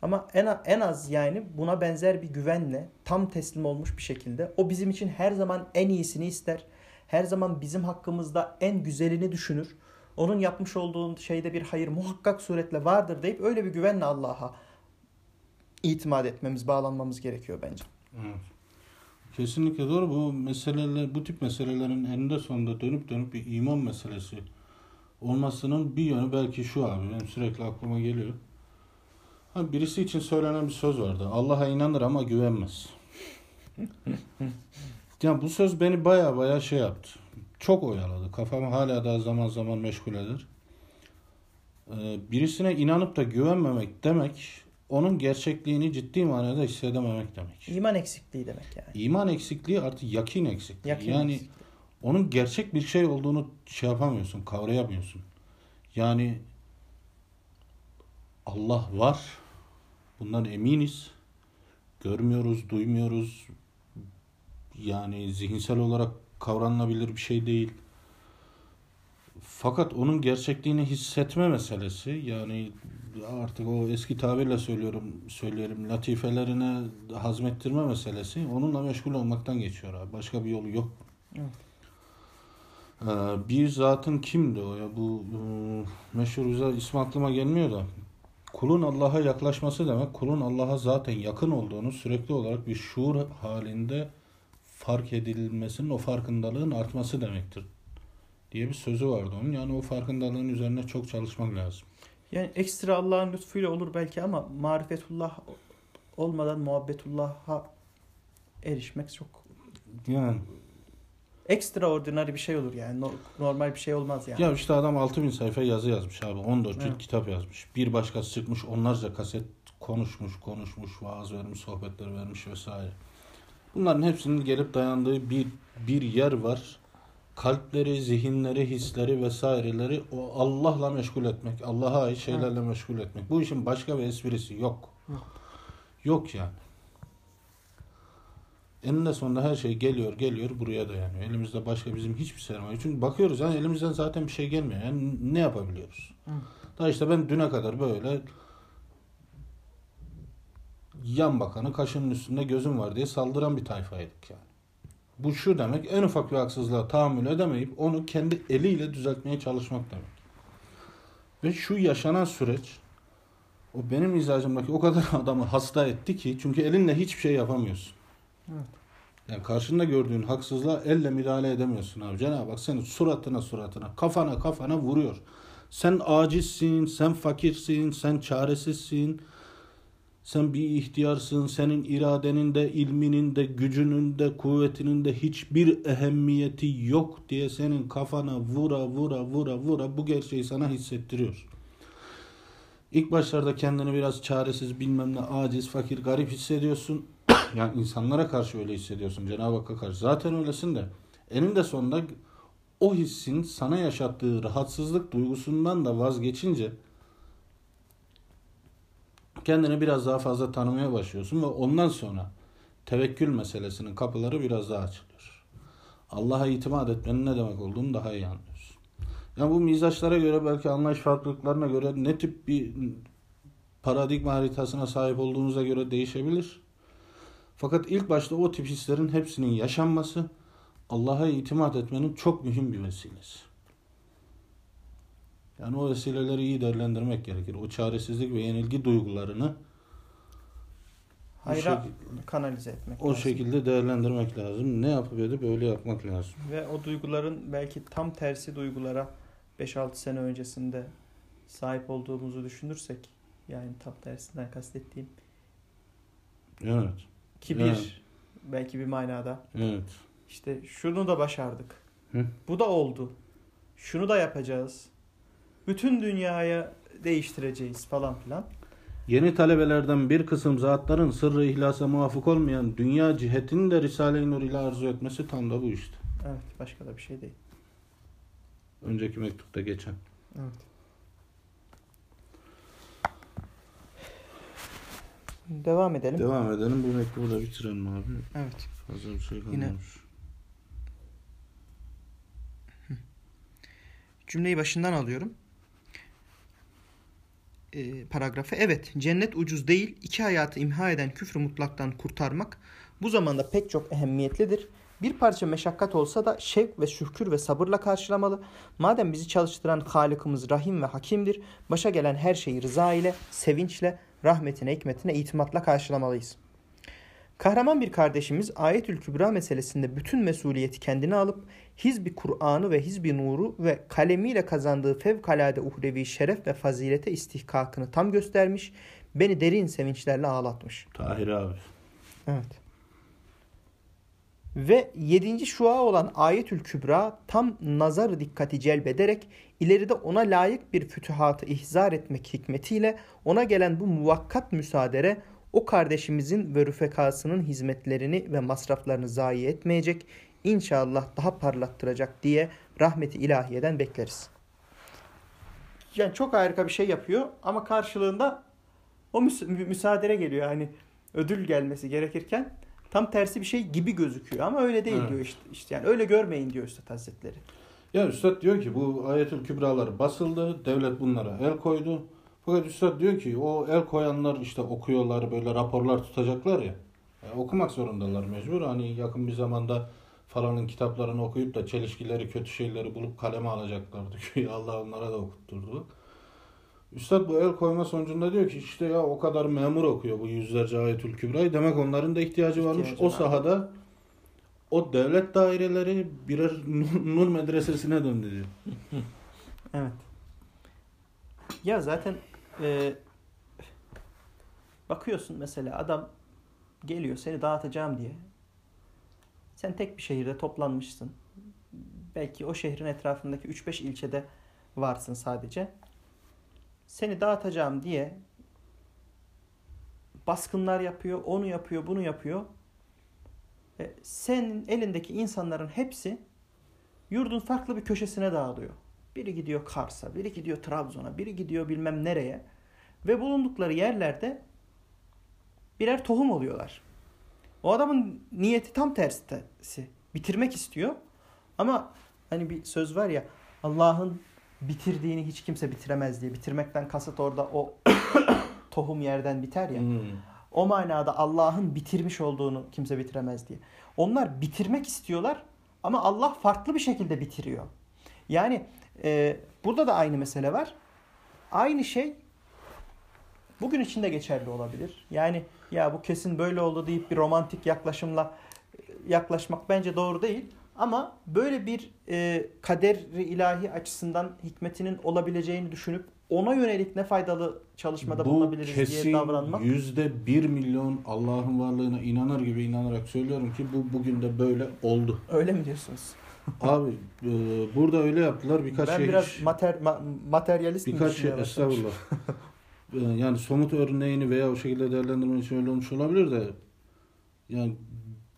Ama en, en az yani buna benzer bir güvenle tam teslim olmuş bir şekilde o bizim için her zaman en iyisini ister. Her zaman bizim hakkımızda en güzelini düşünür. Onun yapmış olduğu şeyde bir hayır muhakkak suretle vardır deyip öyle bir güvenle Allah'a itimat etmemiz, bağlanmamız gerekiyor bence. Evet. Kesinlikle doğru. Bu meseleler, bu tip meselelerin eninde sonunda dönüp dönüp bir iman meselesi olmasının bir yönü belki şu abi. Benim sürekli aklıma geliyor. Ha, birisi için söylenen bir söz vardı. Allah'a inanır ama güvenmez. (laughs) ya bu söz beni baya baya şey yaptı. Çok oyaladı. Kafamı hala daha zaman zaman meşgul eder. Ee, birisine inanıp da güvenmemek demek onun gerçekliğini ciddi manada hissedememek demek. İman eksikliği demek yani. İman eksikliği artı yakin eksikliği. Yakin yani eksikliği. Onun gerçek bir şey olduğunu şey yapamıyorsun, kavrayamıyorsun. Yani Allah var. Bundan eminiz. Görmüyoruz, duymuyoruz. Yani zihinsel olarak kavranılabilir bir şey değil. Fakat onun gerçekliğini hissetme meselesi yani artık o eski tabirle söylüyorum söyleyelim latifelerine hazmettirme meselesi onunla meşgul olmaktan geçiyor abi. Başka bir yolu yok. Evet. Ee, bir zatın kimdi o ya bu e, meşhur güzel ismi aklıma gelmiyor da kulun Allah'a yaklaşması demek kulun Allah'a zaten yakın olduğunu sürekli olarak bir şuur halinde fark edilmesinin o farkındalığın artması demektir diye bir sözü vardı onun. Yani o farkındalığın üzerine çok çalışmak lazım. Yani ekstra Allah'ın lütfuyla olur belki ama marifetullah olmadan muhabbetullah'a erişmek çok Yani ekstraordinary bir şey olur yani. No- normal bir şey olmaz yani. ya işte adam 6000 sayfa yazı yazmış abi. 14 cilt kitap yazmış. Bir başkası çıkmış onlarca kaset konuşmuş, konuşmuş, vaaz vermiş, sohbetler vermiş vesaire. Bunların hepsinin gelip dayandığı bir bir yer var. Kalpleri, zihinleri, hisleri vesaireleri o Allah'la meşgul etmek, Allah'a ait şeylerle meşgul etmek. Bu işin başka bir esprisi. Yok. Yok yani. Eninde sonunda her şey geliyor geliyor buraya dayanıyor. Elimizde başka bizim hiçbir sermaye. Çünkü bakıyoruz yani elimizden zaten bir şey gelmiyor. Yani ne yapabiliyoruz? Hı. Da işte ben düne kadar böyle yan bakanı kaşının üstünde gözüm var diye saldıran bir tayfaydık yani. Bu şu demek en ufak bir haksızlığa tahammül edemeyip onu kendi eliyle düzeltmeye çalışmak demek. Ve şu yaşanan süreç o benim mizacımdaki o kadar (laughs) adamı hasta etti ki çünkü elinle hiçbir şey yapamıyorsun. Evet. Yani karşında gördüğün haksızlığa elle müdahale edemiyorsun abi. Cenab-ı Hak senin suratına suratına, kafana kafana vuruyor. Sen acizsin, sen fakirsin, sen çaresizsin. Sen bir ihtiyarsın, senin iradenin de, ilminin de, gücünün de, kuvvetinin de hiçbir ehemmiyeti yok diye senin kafana vura vura vura vura bu gerçeği sana hissettiriyor. İlk başlarda kendini biraz çaresiz, bilmem ne, aciz, fakir, garip hissediyorsun. Yani insanlara karşı öyle hissediyorsun Cenab-ı Hakk'a karşı. Zaten öylesin de. Eninde sonunda o hissin sana yaşattığı rahatsızlık duygusundan da vazgeçince kendini biraz daha fazla tanımaya başlıyorsun ve ondan sonra tevekkül meselesinin kapıları biraz daha açılıyor. Allah'a itimat etmenin ne demek olduğunu daha iyi anlıyorsun. Yani bu mizaçlara göre belki anlayış farklılıklarına göre ne tip bir paradigma haritasına sahip olduğunuza göre değişebilir. Fakat ilk başta o tip hislerin hepsinin yaşanması Allah'a itimat etmenin çok mühim bir vesilesi. Yani o vesileleri iyi değerlendirmek gerekir. O çaresizlik ve yenilgi duygularını hayra şekilde, kanalize etmek o lazım. şekilde değerlendirmek lazım. Ne yapıp edip öyle yapmak lazım. Ve o duyguların belki tam tersi duygulara 5-6 sene öncesinde sahip olduğumuzu düşünürsek yani tam tersinden kastettiğim Evet. Kibir evet. belki bir manada. Evet. İşte şunu da başardık. Hı? Bu da oldu. Şunu da yapacağız. Bütün dünyaya değiştireceğiz falan filan. Yeni talebelerden bir kısım zatların sırrı ihlasa muvafık olmayan dünya cihetini de Risale-i Nur ile arzu etmesi tam da bu işte. Evet başka da bir şey değil. Önceki mektupta geçen. Evet. Devam edelim. Devam edelim. Bu mektubu da bitirelim abi. Evet. Fazla bir şey kalmamış. Yine... Cümleyi başından alıyorum. Ee, paragrafı. Evet, cennet ucuz değil. İki hayatı imha eden küfrü mutlaktan kurtarmak bu zamanda pek çok ehemmiyetlidir. Bir parça meşakkat olsa da şevk ve şükür ve sabırla karşılamalı. Madem bizi çalıştıran Halık'ımız Rahim ve Hakimdir, başa gelen her şeyi rıza ile, sevinçle, rahmetine, hikmetine itimatla karşılamalıyız. Kahraman bir kardeşimiz Ayetül Kübra meselesinde bütün mesuliyeti kendine alıp Hizbi Kur'an'ı ve Hizbi Nur'u ve kalemiyle kazandığı fevkalade uhrevi şeref ve fazilete istihkakını tam göstermiş, beni derin sevinçlerle ağlatmış. Tahir abi. Evet. Ve yedinci şua olan Ayetül Kübra tam nazar dikkati celbederek ileride ona layık bir fütühatı ihzar etmek hikmetiyle ona gelen bu muvakkat müsaadere o kardeşimizin ve rüfekasının hizmetlerini ve masraflarını zayi etmeyecek, inşallah daha parlattıracak diye rahmeti ilahiyeden bekleriz. Yani çok harika bir şey yapıyor ama karşılığında o müs müsaadere geliyor. Hani ödül gelmesi gerekirken tam tersi bir şey gibi gözüküyor ama öyle değil evet. diyor işte. işte. Yani öyle görmeyin diyor Üstad Hazretleri. Ya Üstad diyor ki bu ayetül kübralar basıldı. Devlet bunlara el koydu. Fakat Üstad diyor ki o el koyanlar işte okuyorlar böyle raporlar tutacaklar ya. Yani okumak zorundalar mecbur. Hani yakın bir zamanda falanın kitaplarını okuyup da çelişkileri, kötü şeyleri bulup kaleme alacaklardı. (laughs) Allah onlara da okutturdu. Üstad bu el koyma sonucunda diyor ki işte ya o kadar memur okuyor bu yüzlerce ayetül kübrayı. Demek onların da ihtiyacı varmış. İhtiyacı o sahada o devlet daireleri birer nur medresesine döndü diyor. (laughs) evet. Ya zaten e, bakıyorsun mesela adam geliyor seni dağıtacağım diye. Sen tek bir şehirde toplanmışsın. Belki o şehrin etrafındaki 3-5 ilçede varsın sadece. Seni dağıtacağım diye baskınlar yapıyor, onu yapıyor, bunu yapıyor. E, senin elindeki insanların hepsi yurdun farklı bir köşesine dağılıyor. Biri gidiyor Kars'a, biri gidiyor Trabzon'a, biri gidiyor bilmem nereye. Ve bulundukları yerlerde birer tohum oluyorlar. O adamın niyeti tam tersi. Bitirmek istiyor. Ama hani bir söz var ya Allah'ın bitirdiğini hiç kimse bitiremez diye. Bitirmekten kasıt orada o (coughs) tohum yerden biter ya. Hmm. O manada Allah'ın bitirmiş olduğunu kimse bitiremez diye. Onlar bitirmek istiyorlar ama Allah farklı bir şekilde bitiriyor. Yani e, burada da aynı mesele var. Aynı şey bugün için de geçerli olabilir. Yani ya bu kesin böyle oldu deyip bir romantik yaklaşımla yaklaşmak bence doğru değil. Ama böyle bir e, kader ilahi açısından hikmetinin olabileceğini düşünüp ona yönelik ne faydalı çalışmada Bu bulunabiliriz diye kesin davranmak. yüzde bir milyon Allah'ın varlığına inanır gibi inanarak söylüyorum ki bu bugün de böyle oldu. Öyle mi diyorsunuz? (laughs) Abi e, burada öyle yaptılar birkaç ben şey biraz hiç- mater, ma- materyalist birkaç şey estağfurullah. (laughs) E, yani somut örneğini veya o şekilde değerlendirmek için öyle olmuş olabilir de yani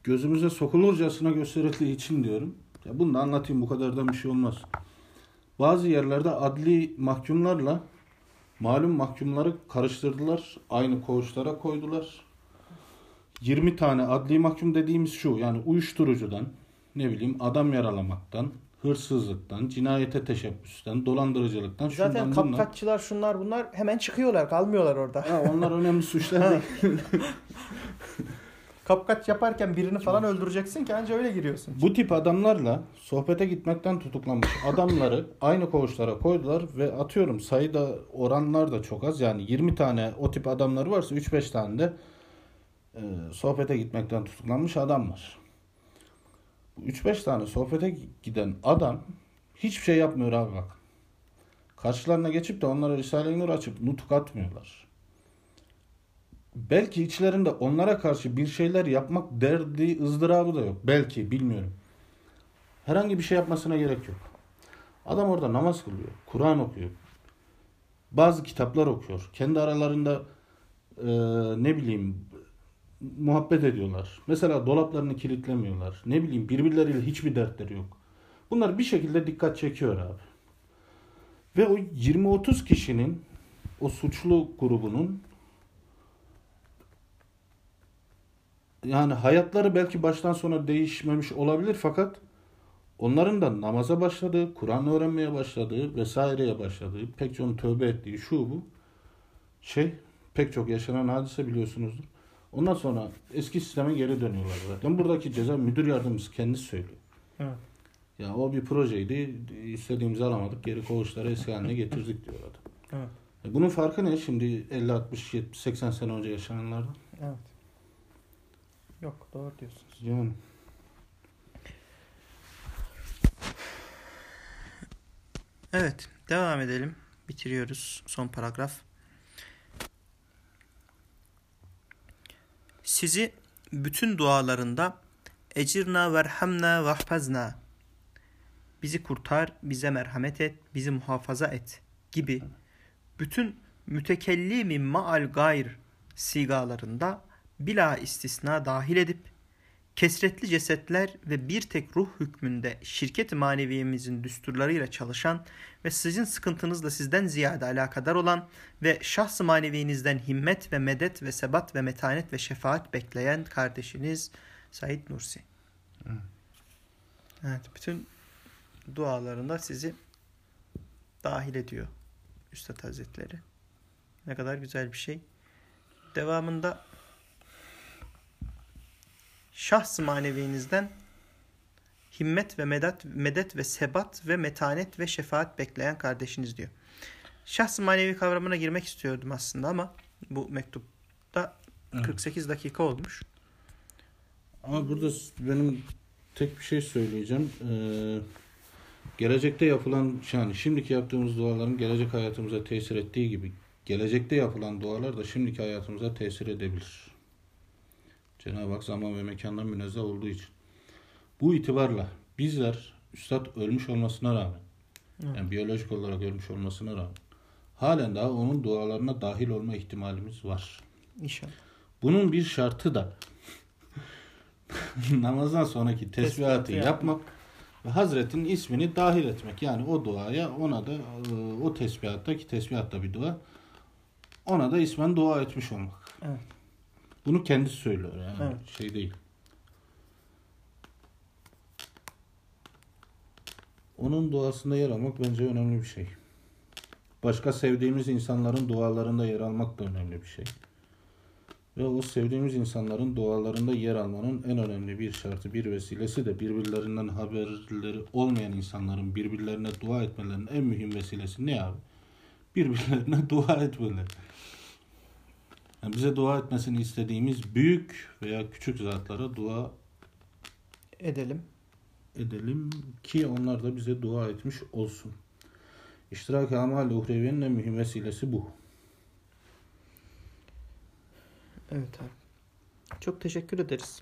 gözümüze sokulurcasına gösterildiği için diyorum. Ya bunu da anlatayım bu kadardan bir şey olmaz. Bazı yerlerde adli mahkumlarla malum mahkumları karıştırdılar. Aynı koğuşlara koydular. 20 tane adli mahkum dediğimiz şu yani uyuşturucudan ne bileyim adam yaralamaktan, hırsızlıktan, cinayete teşebbüsten, dolandırıcılıktan Zaten bundan. kapkaççılar şunlar bunlar hemen çıkıyorlar kalmıyorlar orada. Ha, onlar önemli suçlar değil. (laughs) Kapkaç yaparken birini falan öldüreceksin ki anca öyle giriyorsun. Bu tip adamlarla sohbete gitmekten tutuklanmış adamları (laughs) aynı koğuşlara koydular ve atıyorum sayıda oranlar da çok az. Yani 20 tane o tip adamlar varsa 3-5 tane de e, sohbete gitmekten tutuklanmış adam var. Bu 3-5 tane sohbete giden adam hiçbir şey yapmıyor abi bak. Karşılarına geçip de onlara Risale-i Nur açıp nutuk atmıyorlar. Belki içlerinde onlara karşı bir şeyler yapmak derdi, ızdırabı da yok. Belki bilmiyorum. Herhangi bir şey yapmasına gerek yok. Adam orada namaz kılıyor, Kur'an okuyor. Bazı kitaplar okuyor. Kendi aralarında e, ne bileyim muhabbet ediyorlar. Mesela dolaplarını kilitlemiyorlar. Ne bileyim birbirleriyle hiçbir dertleri yok. Bunlar bir şekilde dikkat çekiyor abi. Ve o 20-30 kişinin o suçlu grubunun yani hayatları belki baştan sona değişmemiş olabilir fakat onların da namaza başladığı, Kur'an öğrenmeye başladığı vesaireye başladığı, pek çoğunun tövbe ettiği şu bu şey pek çok yaşanan hadise biliyorsunuzdur. Ondan sonra eski sisteme geri dönüyorlar zaten. Buradaki ceza müdür yardımcısı kendisi söylüyor. Evet. Ya o bir projeydi. istediğimizi alamadık. Geri koğuşlara eski haline getirdik diyor adam. Evet. E Bunun farkı ne şimdi 50, 60, 70, 80 sene önce yaşananlardan? Evet. Yok doğru diyorsunuz. Yani. Evet devam edelim. Bitiriyoruz son paragraf. Sizi bütün dualarında ecirna verhamna vahfazna bizi kurtar, bize merhamet et, bizi muhafaza et gibi bütün mütekellimi maal gayr sigalarında bila istisna dahil edip kesretli cesetler ve bir tek ruh hükmünde şirket maneviyemizin düsturlarıyla çalışan ve sizin sıkıntınızla sizden ziyade alakadar olan ve şahs-ı manevinizden himmet ve medet ve sebat ve metanet ve şefaat bekleyen kardeşiniz Said Nursi. Evet, bütün dualarında sizi dahil ediyor Üstad Hazretleri. Ne kadar güzel bir şey. Devamında şahs manevinizden himmet ve medet, medet ve sebat ve metanet ve şefaat bekleyen kardeşiniz diyor. Şahs manevi kavramına girmek istiyordum aslında ama bu mektupta Evet. 48 dakika olmuş. Ama burada benim tek bir şey söyleyeceğim. Ee, gelecekte yapılan yani şimdiki yaptığımız duaların gelecek hayatımıza tesir ettiği gibi gelecekte yapılan dualar da şimdiki hayatımıza tesir edebilir. Cenab-ı Hak zaman ve mekandan münezzeh olduğu için. Bu itibarla bizler Üstad ölmüş olmasına rağmen Evet. yani biyolojik olarak ölmüş olmasına rağmen halen daha onun dualarına dahil olma ihtimalimiz var. İnşallah. Bunun bir şartı da (laughs) namazdan sonraki tesbihatı yapmak ve Hazretin ismini dahil etmek. Yani o duaya ona da e, o tesbihattaki tesbihatta bir dua ona da ismen dua etmiş olmak. Evet. Bunu kendisi söylüyor yani Evet. şey değil. Onun duasında yer almak bence önemli bir şey. Başka sevdiğimiz insanların dualarında yer almak da önemli bir şey. Ve o sevdiğimiz insanların dualarında yer almanın en önemli bir şartı, bir vesilesi de birbirlerinden haberleri olmayan insanların birbirlerine dua etmelerinin en mühim vesilesi ne abi? Birbirlerine (laughs) dua etmeleri. Yani bize dua etmesini istediğimiz büyük veya küçük zatlara dua Edelim. edelim ki onlar da bize dua etmiş olsun. İştirak-ı amal uhreviyenin en mühim vesilesi bu. Evet abi. Çok teşekkür ederiz.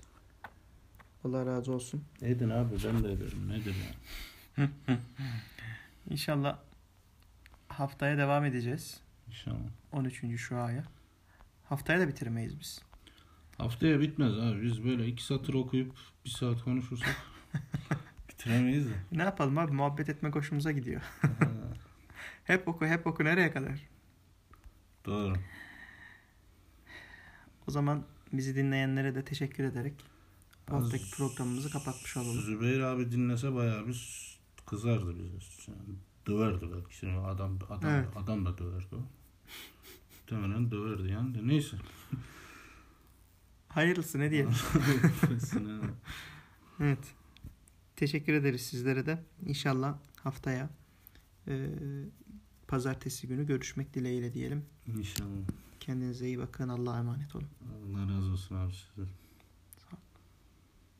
Allah razı olsun. Edin abi ben de ederim. Nedir yani? İnşallah haftaya devam edeceğiz. İnşallah. 13. şuaya. Haftaya da bitirmeyiz biz. Haftaya bitmez abi. Biz böyle iki satır okuyup bir saat konuşursak (laughs) bitiremeyiz de. Ne yapalım abi muhabbet etmek hoşumuza gidiyor. (laughs) Hep oku hep oku nereye kadar? Doğru. O zaman bizi dinleyenlere de teşekkür ederek bu haftaki programımızı kapatmış olalım. Zübeyir abi dinlese bayağı bir kızardı bize. Yani döverdi belki. Şimdi adam adam Evet. adam da döverdi o. Muhtemelen döverdi yani de neyse. (laughs) Hayırlısı ne diyelim. evet. Teşekkür ederiz sizlere de. İnşallah haftaya e, pazartesi günü görüşmek dileğiyle diyelim. İnşallah. Kendinize iyi bakın. Allah'a emanet olun. Allah razı olsun abi size.